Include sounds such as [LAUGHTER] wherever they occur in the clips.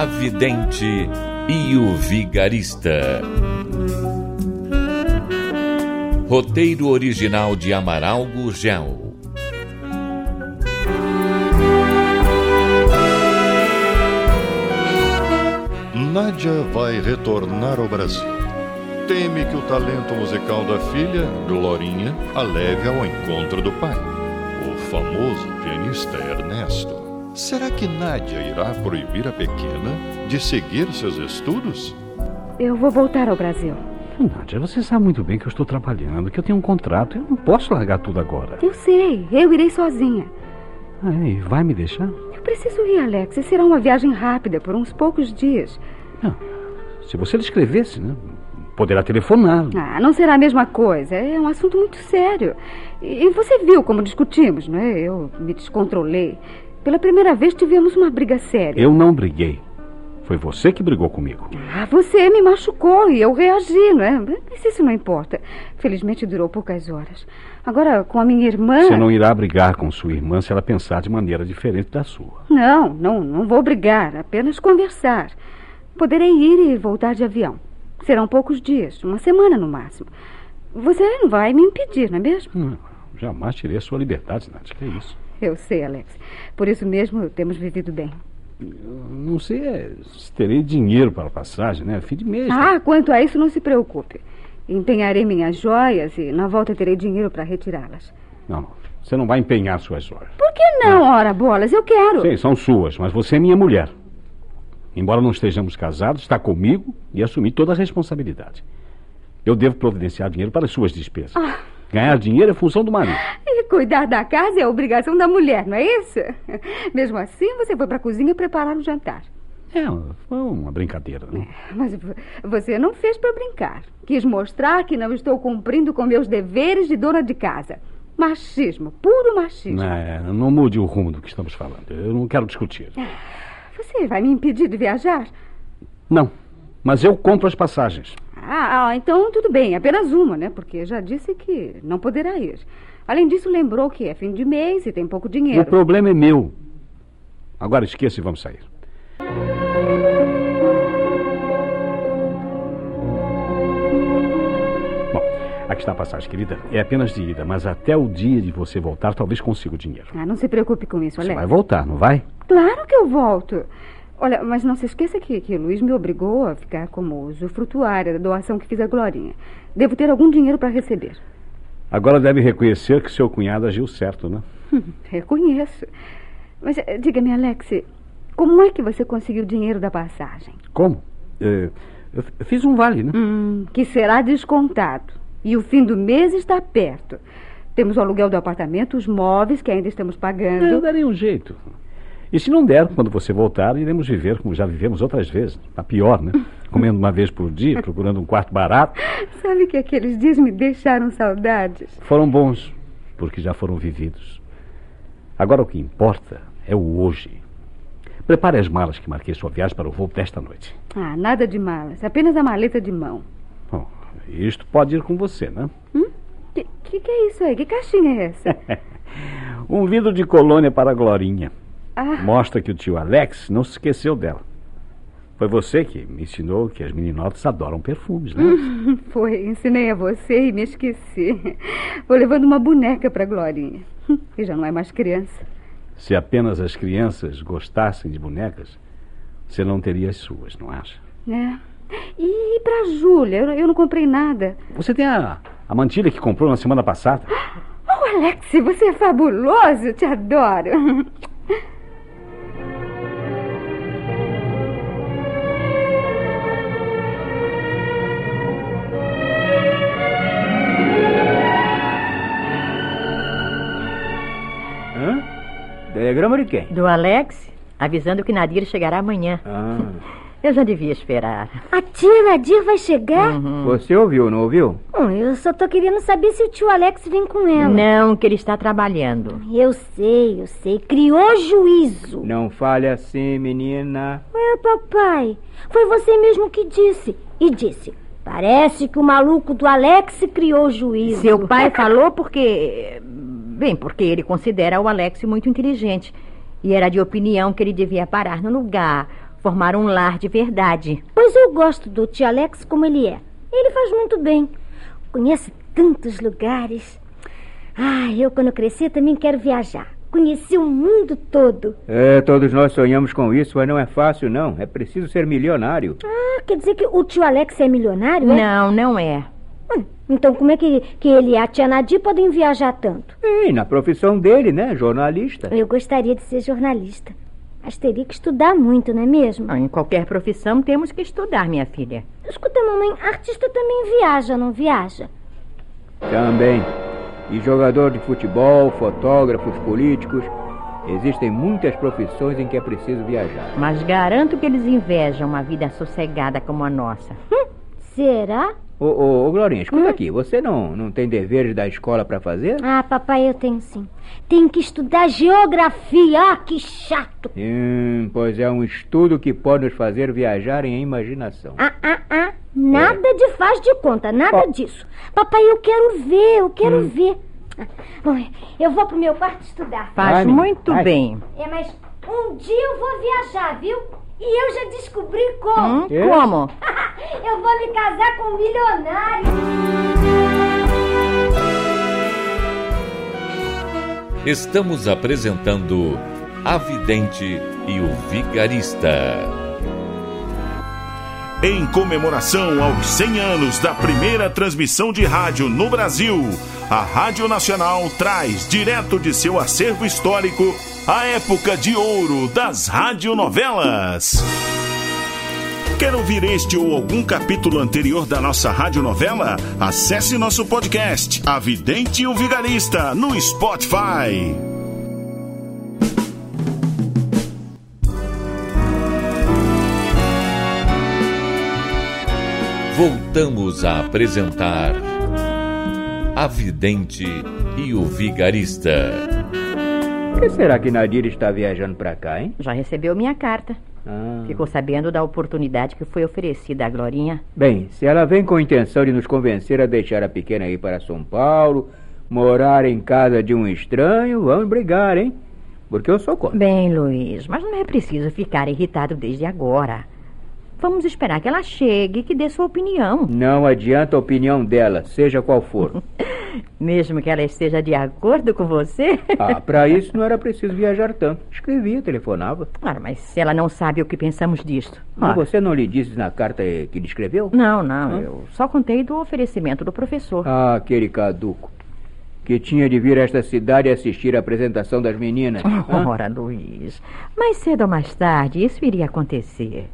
A Vidente e o Vigarista. Roteiro original de Amaral Gurgel. Nádia vai retornar ao Brasil. Teme que o talento musical da filha, Glorinha, a leve ao encontro do pai, o famoso pianista Ernesto. Será que Nádia irá proibir a pequena de seguir seus estudos? Eu vou voltar ao Brasil. Nádia, você sabe muito bem que eu estou trabalhando, que eu tenho um contrato. Eu não posso largar tudo agora. Eu sei, eu irei sozinha. Aí, vai me deixar? Eu preciso ir, Alex. E será uma viagem rápida, por uns poucos dias. Não, se você lhe escrevesse, né? Poderá telefonar. Ah, não será a mesma coisa. É um assunto muito sério. E você viu como discutimos, não é? Eu me descontrolei. Pela primeira vez tivemos uma briga séria. Eu não briguei. Foi você que brigou comigo. Ah, você me machucou e eu reagi, não é? Mas isso não importa. Felizmente durou poucas horas. Agora, com a minha irmã. Você não irá brigar com sua irmã se ela pensar de maneira diferente da sua. Não, não, não vou brigar, apenas conversar. Poderei ir e voltar de avião. Serão poucos dias, uma semana no máximo. Você não vai me impedir, não é mesmo? Não, jamais tirei a sua liberdade, Nath. Que é isso? [LAUGHS] Eu sei, Alex. Por isso mesmo temos vivido bem. Não sei é, se terei dinheiro para a passagem, né? Fim de mês. Ah, né? quanto a isso, não se preocupe. Empenharei minhas joias e na volta terei dinheiro para retirá-las. Não, você não vai empenhar suas joias. Por que não, não, ora bolas? Eu quero. Sim, são suas, mas você é minha mulher. Embora não estejamos casados, está comigo e assumir toda a responsabilidade. Eu devo providenciar dinheiro para as suas despesas. Ah. Ganhar dinheiro é função do marido. E cuidar da casa é obrigação da mulher, não é isso? Mesmo assim, você foi para a cozinha preparar o jantar. É, foi uma brincadeira. Né? É, mas você não fez para brincar. Quis mostrar que não estou cumprindo com meus deveres de dona de casa. Machismo, puro machismo. É, não mude o rumo do que estamos falando. Eu não quero discutir. Ah, você vai me impedir de viajar? Não, mas eu compro as passagens. Ah, ah, então tudo bem, apenas uma, né? Porque já disse que não poderá ir. Além disso, lembrou que é fim de mês e tem pouco dinheiro. O problema é meu. Agora esqueça e vamos sair. Bom, aqui está a passagem, querida. É apenas de ida, mas até o dia de você voltar, talvez consiga o dinheiro. Ah, não se preocupe com isso, Alex. Você vai voltar, não vai? Claro que eu volto. Olha, mas não se esqueça que, que Luiz me obrigou a ficar como usufrutuária da doação que fiz à Glorinha. Devo ter algum dinheiro para receber. Agora deve reconhecer que seu cunhado agiu certo, né? Reconheço. Mas eh, diga-me, Alex, como é que você conseguiu o dinheiro da passagem? Como? É, eu fiz um vale, né? Hum, que será descontado. E o fim do mês está perto. Temos o aluguel do apartamento, os móveis que ainda estamos pagando. Eu darei um jeito. E se não der, quando você voltar, iremos viver como já vivemos outras vezes. A pior, né? [LAUGHS] Comendo uma vez por dia, procurando um quarto barato. Sabe que aqueles dias me deixaram saudades? Foram bons, porque já foram vividos. Agora o que importa é o hoje. Prepare as malas que marquei sua viagem para o voo desta noite. Ah, nada de malas. Apenas a maleta de mão. Bom, isto pode ir com você, né? Hum? Que, que, que é isso aí? Que caixinha é essa? [LAUGHS] um vidro de colônia para a Glorinha. Ah. Mostra que o tio Alex não se esqueceu dela. Foi você que me ensinou que as meninotas adoram perfumes, né? [LAUGHS] Foi, ensinei a você e me esqueci. Vou levando uma boneca para Glorinha. [LAUGHS] E já não é mais criança. Se apenas as crianças gostassem de bonecas, você não teria as suas, não acha? É. E para Júlia? Eu, eu, não comprei nada. Você tem a, a mantilha que comprou na semana passada? [GASPS] Oh, Alex, você é fabuloso. Te adoro. [LAUGHS] Telegrama de quem? Do Alex. avisando que Nadir chegará amanhã. Ah. [LAUGHS] Eu já devia esperar. A tia Nadir vai chegar? Uhum. Você ouviu, não ouviu? Hum, eu só tô querendo saber se o tio Alex vem com ela. Não, que ele está trabalhando. Eu sei, eu sei. Criou juízo. Não fale assim, menina. É, papai. Foi você mesmo que disse. E disse. Parece que o maluco do Alex criou juízo. Seu pai falou porque. Bem, porque ele considera o Alex muito inteligente. E era de opinião que ele devia parar no lugar, formar um lar de verdade. Pois eu gosto do tio Alex como ele é. Ele faz muito bem. Conhece tantos lugares. Ah, eu quando crescer também quero viajar. Conhecer o mundo todo. É, todos nós sonhamos com isso, mas não é fácil, não. É preciso ser milionário. Ah, quer dizer que o tio Alex é milionário? é? Não, não é. Hum, então como é que, que ele e a tia Nadir podem viajar tanto? E na profissão dele, né? Jornalista. Eu gostaria de ser jornalista. Mas teria que estudar muito, não é mesmo? Em qualquer profissão temos que estudar, minha filha. Escuta, mamãe, artista também viaja, não viaja? Também. E jogador de futebol, fotógrafos, políticos. Existem muitas profissões em que é preciso viajar. Mas garanto que eles invejam uma vida sossegada como a nossa. Será? Ô, ô, ô Glorinha, escuta aqui. Você não, não tem deveres da escola para fazer? Ah, papai, eu tenho sim. Tenho que estudar geografia. Ah, que chato. Hum, pois é um estudo que pode nos fazer viajar em imaginação. Ah, ah, ah. Nada de faz de conta, nada disso. Papai, eu quero ver, eu quero ver. Ah, Bom, eu vou pro meu quarto estudar. Faz Vai, muito vai. bem. É, mas um dia eu vou viajar, viu? E eu já descobri como. Hum? Como? [LAUGHS] eu vou me casar com um milionário. Estamos apresentando A Vidente e o Vigarista. Em comemoração aos 100 anos da primeira transmissão de rádio no Brasil, a Rádio Nacional traz direto de seu acervo histórico a época de ouro das radionovelas. Quer ouvir este ou algum capítulo anterior da nossa radionovela? Acesse nosso podcast, A Vidente e o Vigarista, no Spotify. Voltamos a apresentar A Vidente e o Vigarista. Por que será que Nadir está viajando para cá, hein? Já recebeu minha carta. Ah. Ficou sabendo da oportunidade que foi oferecida à Glorinha. Bem, se ela vem com a intenção de nos convencer a deixar a pequena ir para São Paulo, morar em casa de um estranho, vamos brigar, hein? Porque eu sou contra. Bem, Luiz, mas não é preciso ficar irritado desde agora. Vamos esperar que ela chegue e que dê sua opinião. Não adianta a opinião dela, seja qual for. [LAUGHS] Mesmo que ela esteja de acordo com você. Ah, para isso não era preciso viajar tanto. Escrevia, telefonava. Ora, mas se ela não sabe o que pensamos disto. Ora, você não lhe disse na carta eh, que lhe escreveu? Não, não, eu só contei do oferecimento do professor. Ah, aquele caduco. Que tinha de vir a esta cidade assistir a apresentação das meninas. [LAUGHS] Hã? Ora, Luiz, mais cedo ou mais tarde isso iria acontecer.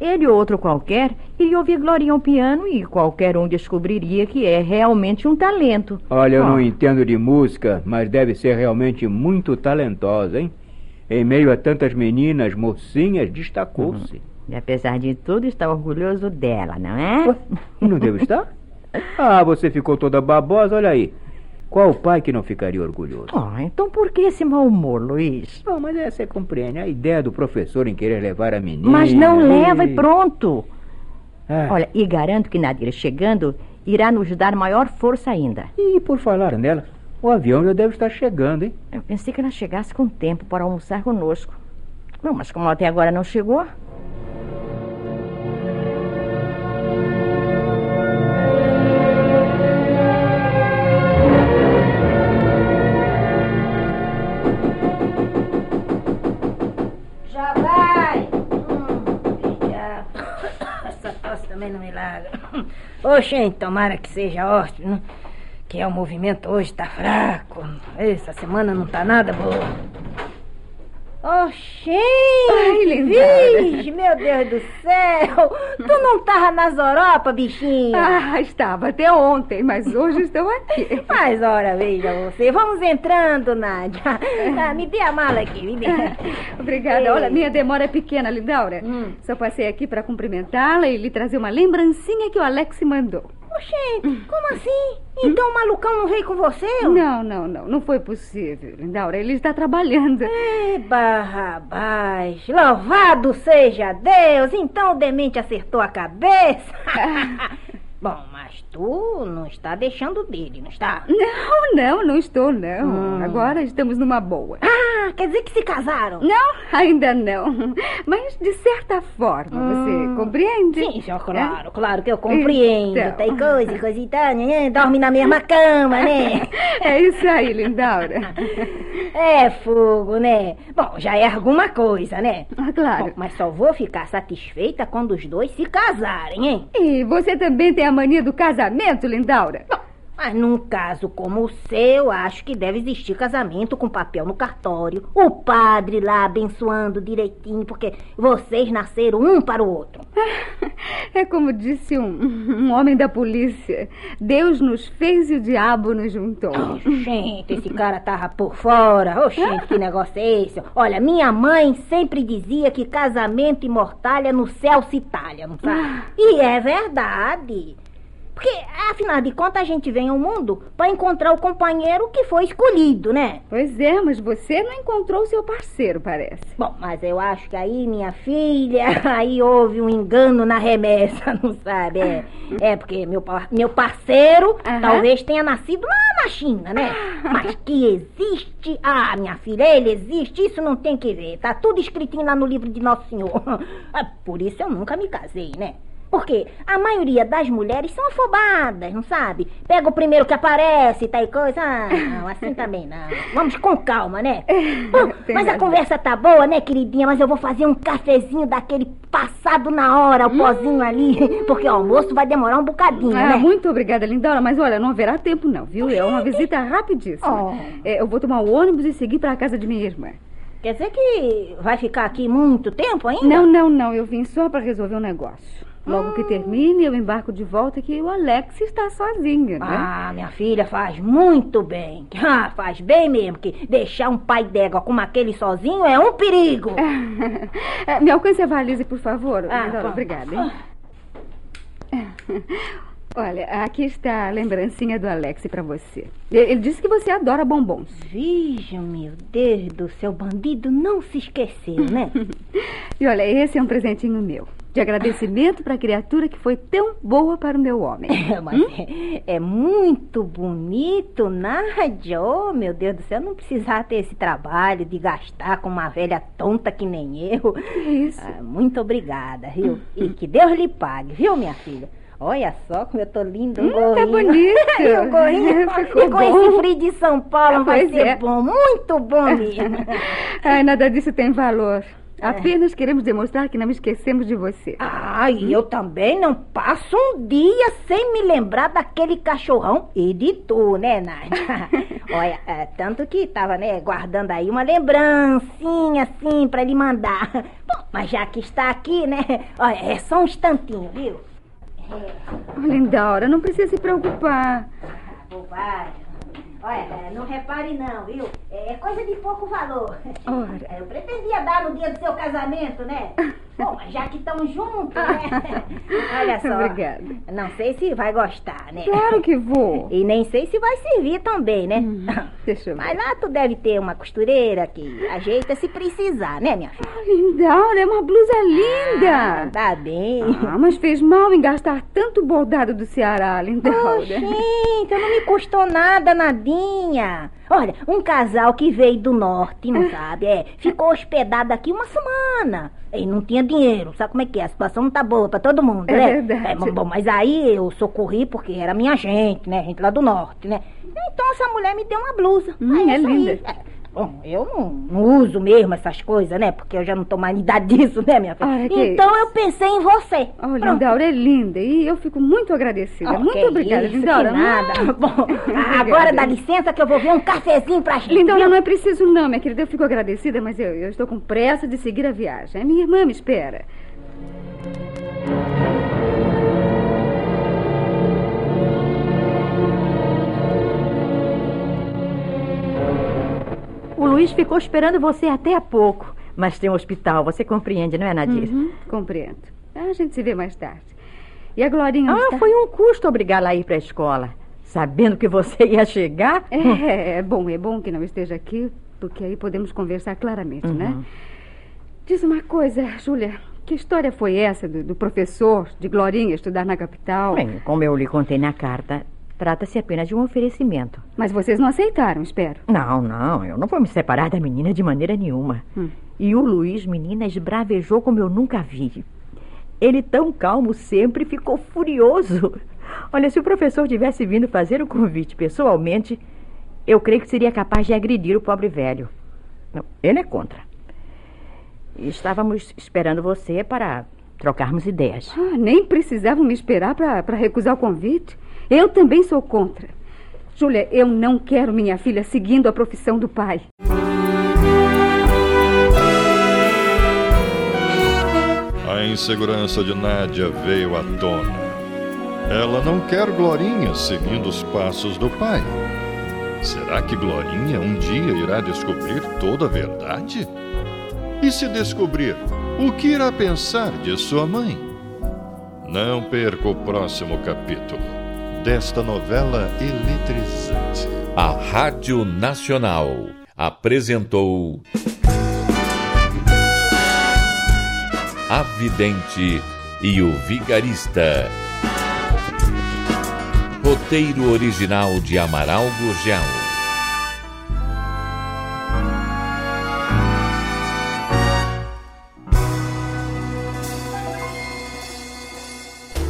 Ele ou outro qualquer iria ouvir Glorinha ao piano e qualquer um descobriria que é realmente um talento. Olha, eu Ah. não entendo de música, mas deve ser realmente muito talentosa, hein? Em meio a tantas meninas, mocinhas, destacou-se. E apesar de tudo, está orgulhoso dela, não é? Não devo estar? [LAUGHS] Ah, você ficou toda babosa, olha aí. Qual pai que não ficaria orgulhoso? Oh, então por que esse mau humor, Luiz? Não, mas essa você compreende. A ideia do professor em querer levar a menina. Mas não leva e pronto. Ah, Olha, e garanto que Nadir chegando irá nos dar maior força ainda. E por falar nela, o avião já deve estar chegando, hein? Eu pensei que ela chegasse com tempo para almoçar conosco. Não, mas como até agora não chegou, também não me larga. [LAUGHS] Oxe, hein, tomara que seja ótimo. né? Que é o movimento hoje tá fraco. Essa semana não tá nada boa. Oxente! Vixe, meu Deus do céu! Tu não tava nas Europa, bichinha? Ah, estava até ontem, mas hoje estou aqui. [LAUGHS] Mas, ora, veja você. Vamos entrando, Nádia. [LAUGHS] Ah, me dê a mala aqui, me dê. [LAUGHS] Obrigada. Olha, minha demora é pequena, Lindaura. Hum. Só passei aqui para cumprimentá-la e lhe trazer uma lembrancinha que o Alex mandou. Oxente, como assim? Então o malucão não veio com você? Não, não, não. Não foi possível, Lindaura. Ele está trabalhando. Eba, rapaz, louvado seja Deus, então o demente acertou a cabeça. [LAUGHS] [LAUGHS] Bom, mas tu não está deixando dele, não está? [LAUGHS] Não, não, não estou, não. Hum. Agora estamos numa boa. Ah, quer dizer que se casaram? Não, ainda não. Mas de certa forma, Hum. você compreende? Sim, senhor, claro, claro que eu compreendo. Então. Tem coisa, coisa e tal, né? Dorme na mesma cama, né? [LAUGHS] É isso aí, Lindaura. [LAUGHS] É fogo, né? Bom, já é alguma coisa, né? Ah, Bom, claro. mas só vou ficar satisfeita quando os dois se casarem, hein? E você também tem a mania do casamento, Lindaura? Mas num caso como o seu, acho que deve existir casamento com papel no cartório. O padre lá abençoando direitinho, porque vocês nasceram um para o outro. [LAUGHS] É como disse um, um homem da polícia: Deus nos fez e o diabo nos juntou. Oh, gente, esse cara tava por fora. Ô, gente, que negócio é esse? Olha, minha mãe sempre dizia que casamento e mortalha no céu se talha, não sabe? E é verdade. Porque, afinal de contas, a gente vem ao mundo para encontrar o companheiro que foi escolhido, né? Pois é, mas você não encontrou seu parceiro, parece. Bom, mas eu acho que aí, minha filha, [LAUGHS] aí houve um engano na remessa, [LAUGHS] não sabe? É, é porque meu, meu parceiro talvez tenha nascido lá na China, né? [LAUGHS] Mas que existe. Ah, minha filha, ele existe, isso não tem que ver. Tá tudo escritinho lá no livro de Nosso Senhor. Ah, Por isso eu nunca me casei, né? Porque a maioria das mulheres são afobadas, não sabe? Pega o primeiro que aparece, tá e coisa. Ah, não, assim [LAUGHS] também não. Vamos com calma, né? Bom, [LAUGHS] Tem mas a conversa tá boa, né, queridinha? Mas eu vou fazer um cafezinho daquele passado na hora, o pozinho ali. [LAUGHS] Porque o almoço vai demorar um bocadinho, Ah, né? muito obrigada, Lindaura, mas olha, não haverá tempo não, viu? É uma visita rapidíssima. Oh. É, eu vou tomar o ônibus e seguir para a casa de minha irmã. Quer dizer que vai ficar aqui muito tempo ainda? Não, não, não, eu vim só para resolver um negócio. Logo Ah. que termine, eu embarco de volta que o Alex está sozinho, né? Ah, minha filha, faz muito bem. Ah, faz bem mesmo, que deixar um pai d'égua como aquele sozinho é um perigo. [LAUGHS] É, Me alcance a valise, por favor. Ah, obrigada, hein? [LAUGHS] Olha, aqui está a lembrancinha do Alex para você. Ele disse que você adora bombons. Veja, meu Deus do céu, bandido não se esqueceu, né? [LAUGHS] E olha, esse é um presentinho meu. De agradecimento para a criatura que foi tão boa para o meu homem. [LAUGHS] Mas é, é muito bonito, Nádia. Oh, meu Deus do céu, não precisava ter esse trabalho de gastar com uma velha tonta que nem eu. Isso. Ah, muito obrigada, viu? E que Deus lhe pague, viu, minha filha? Olha só como eu tô linda, um Hum, tá gorrinho. bonito. [LAUGHS] E o gorrinho. [LAUGHS] Ficou e com bom. esse frio de São Paulo vai Pois ser é. bom, muito bom mesmo. Ai, nada disso tem valor. Apenas queremos demonstrar que não esquecemos de você. Ah, e eu também não passo um dia sem me lembrar daquele cachorrão e de tu, né, Nádia? [LAUGHS] Olha, é, tanto que tava, né, guardando aí uma lembrancinha, assim, pra lhe mandar. Bom, mas já que está aqui, né, olha, é só um instantinho, viu? Oh, Lindaura, não precisa se preocupar. Bobagem. Olha, é, não repare não, viu? É coisa de pouco valor. Ora. É, [LAUGHS] Eu pretendia dar no dia do seu casamento, né? [LAUGHS] Bom, mas já que estão juntos, né? [LAUGHS] Olha só. Obrigada. Não sei se vai gostar, né? Claro que vou. E nem sei se vai servir também, né? Deixa eu ver. Mas lá tu deve ter uma costureira que ajeita se precisar, né, minha filha? Oh, Lindaura, é uma blusa Ah, linda. tá bem. Ah, mas fez mal em gastar tanto bordado do Ceará, Oh, Lindaura. gente, não me custou nada, Nadinha. Olha, um casal que veio do norte, não sabe? É, ficou hospedado aqui uma semana. E não tinha dinheiro, sabe como é que é? A situação não tá boa pra todo mundo, É né? verdade. bom, bom, mas aí eu socorri porque era minha gente, né? Gente lá do norte, né? Então essa mulher me deu uma blusa. Hum, Aí é isso linda. aí, é, Bom, eu não, não uso mesmo essas coisas, né? Porque eu já não tô mais idade disso, né, minha filha? Ah, que então eu pensei em você. Oh. Lindaura é linda e eu fico muito agradecida. Oh, muito obrigada, isso, Lindaura. nada. [LAUGHS] Bom, agora dá licença que eu vou ver um cafezinho pra gente. Lindaura, não é preciso não, minha querida. Eu fico agradecida, mas eu, eu estou com pressa de seguir a viagem. A minha irmã me espera. Luiz ficou esperando você até há pouco. Mas tem um hospital, você compreende, não é, Nadir? Uhum, compreendo. A gente se vê mais tarde. E a Glorinha Ah, está... foi um custo obrigá-la a ir para a escola. Sabendo que você [LAUGHS] ia chegar. É, é bom, é bom que não esteja aqui, porque aí podemos conversar claramente, né? Uhum. Diz uma coisa, Júlia. Que história foi essa do, do professor de Glorinha estudar na capital? Bem, como eu lhe contei na carta, trata-se apenas de um oferecimento. Mas vocês não aceitaram, espero. Não, não, eu não vou me separar da menina de maneira nenhuma. Hum. E o Luiz, menina, esbravejou como eu nunca vi. Ele, tão calmo sempre, ficou furioso. Olha, se o professor tivesse vindo fazer o convite pessoalmente, eu creio que seria capaz de agredir o pobre velho. Não, ele é contra. Estávamos esperando você para trocarmos ideias. Ah, nem precisavam me esperar para recusar o convite. Eu também sou contra. Júlia, eu não quero minha filha seguindo a profissão do pai. A insegurança de Nádia veio à tona. Ela não quer Glorinha seguindo os passos do pai. Será que Glorinha um dia irá descobrir toda a verdade? E se descobrir, o que irá pensar de sua mãe? Não perca o próximo capítulo desta novela eletrizante. A Rádio Nacional apresentou A Vidente e o Vigarista. Roteiro original de Amaral Gurgel.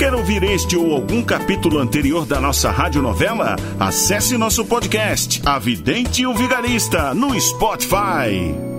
Quer ouvir este ou algum capítulo anterior da nossa radionovela? Acesse nosso podcast, A Vidente e o Vigarista, no Spotify.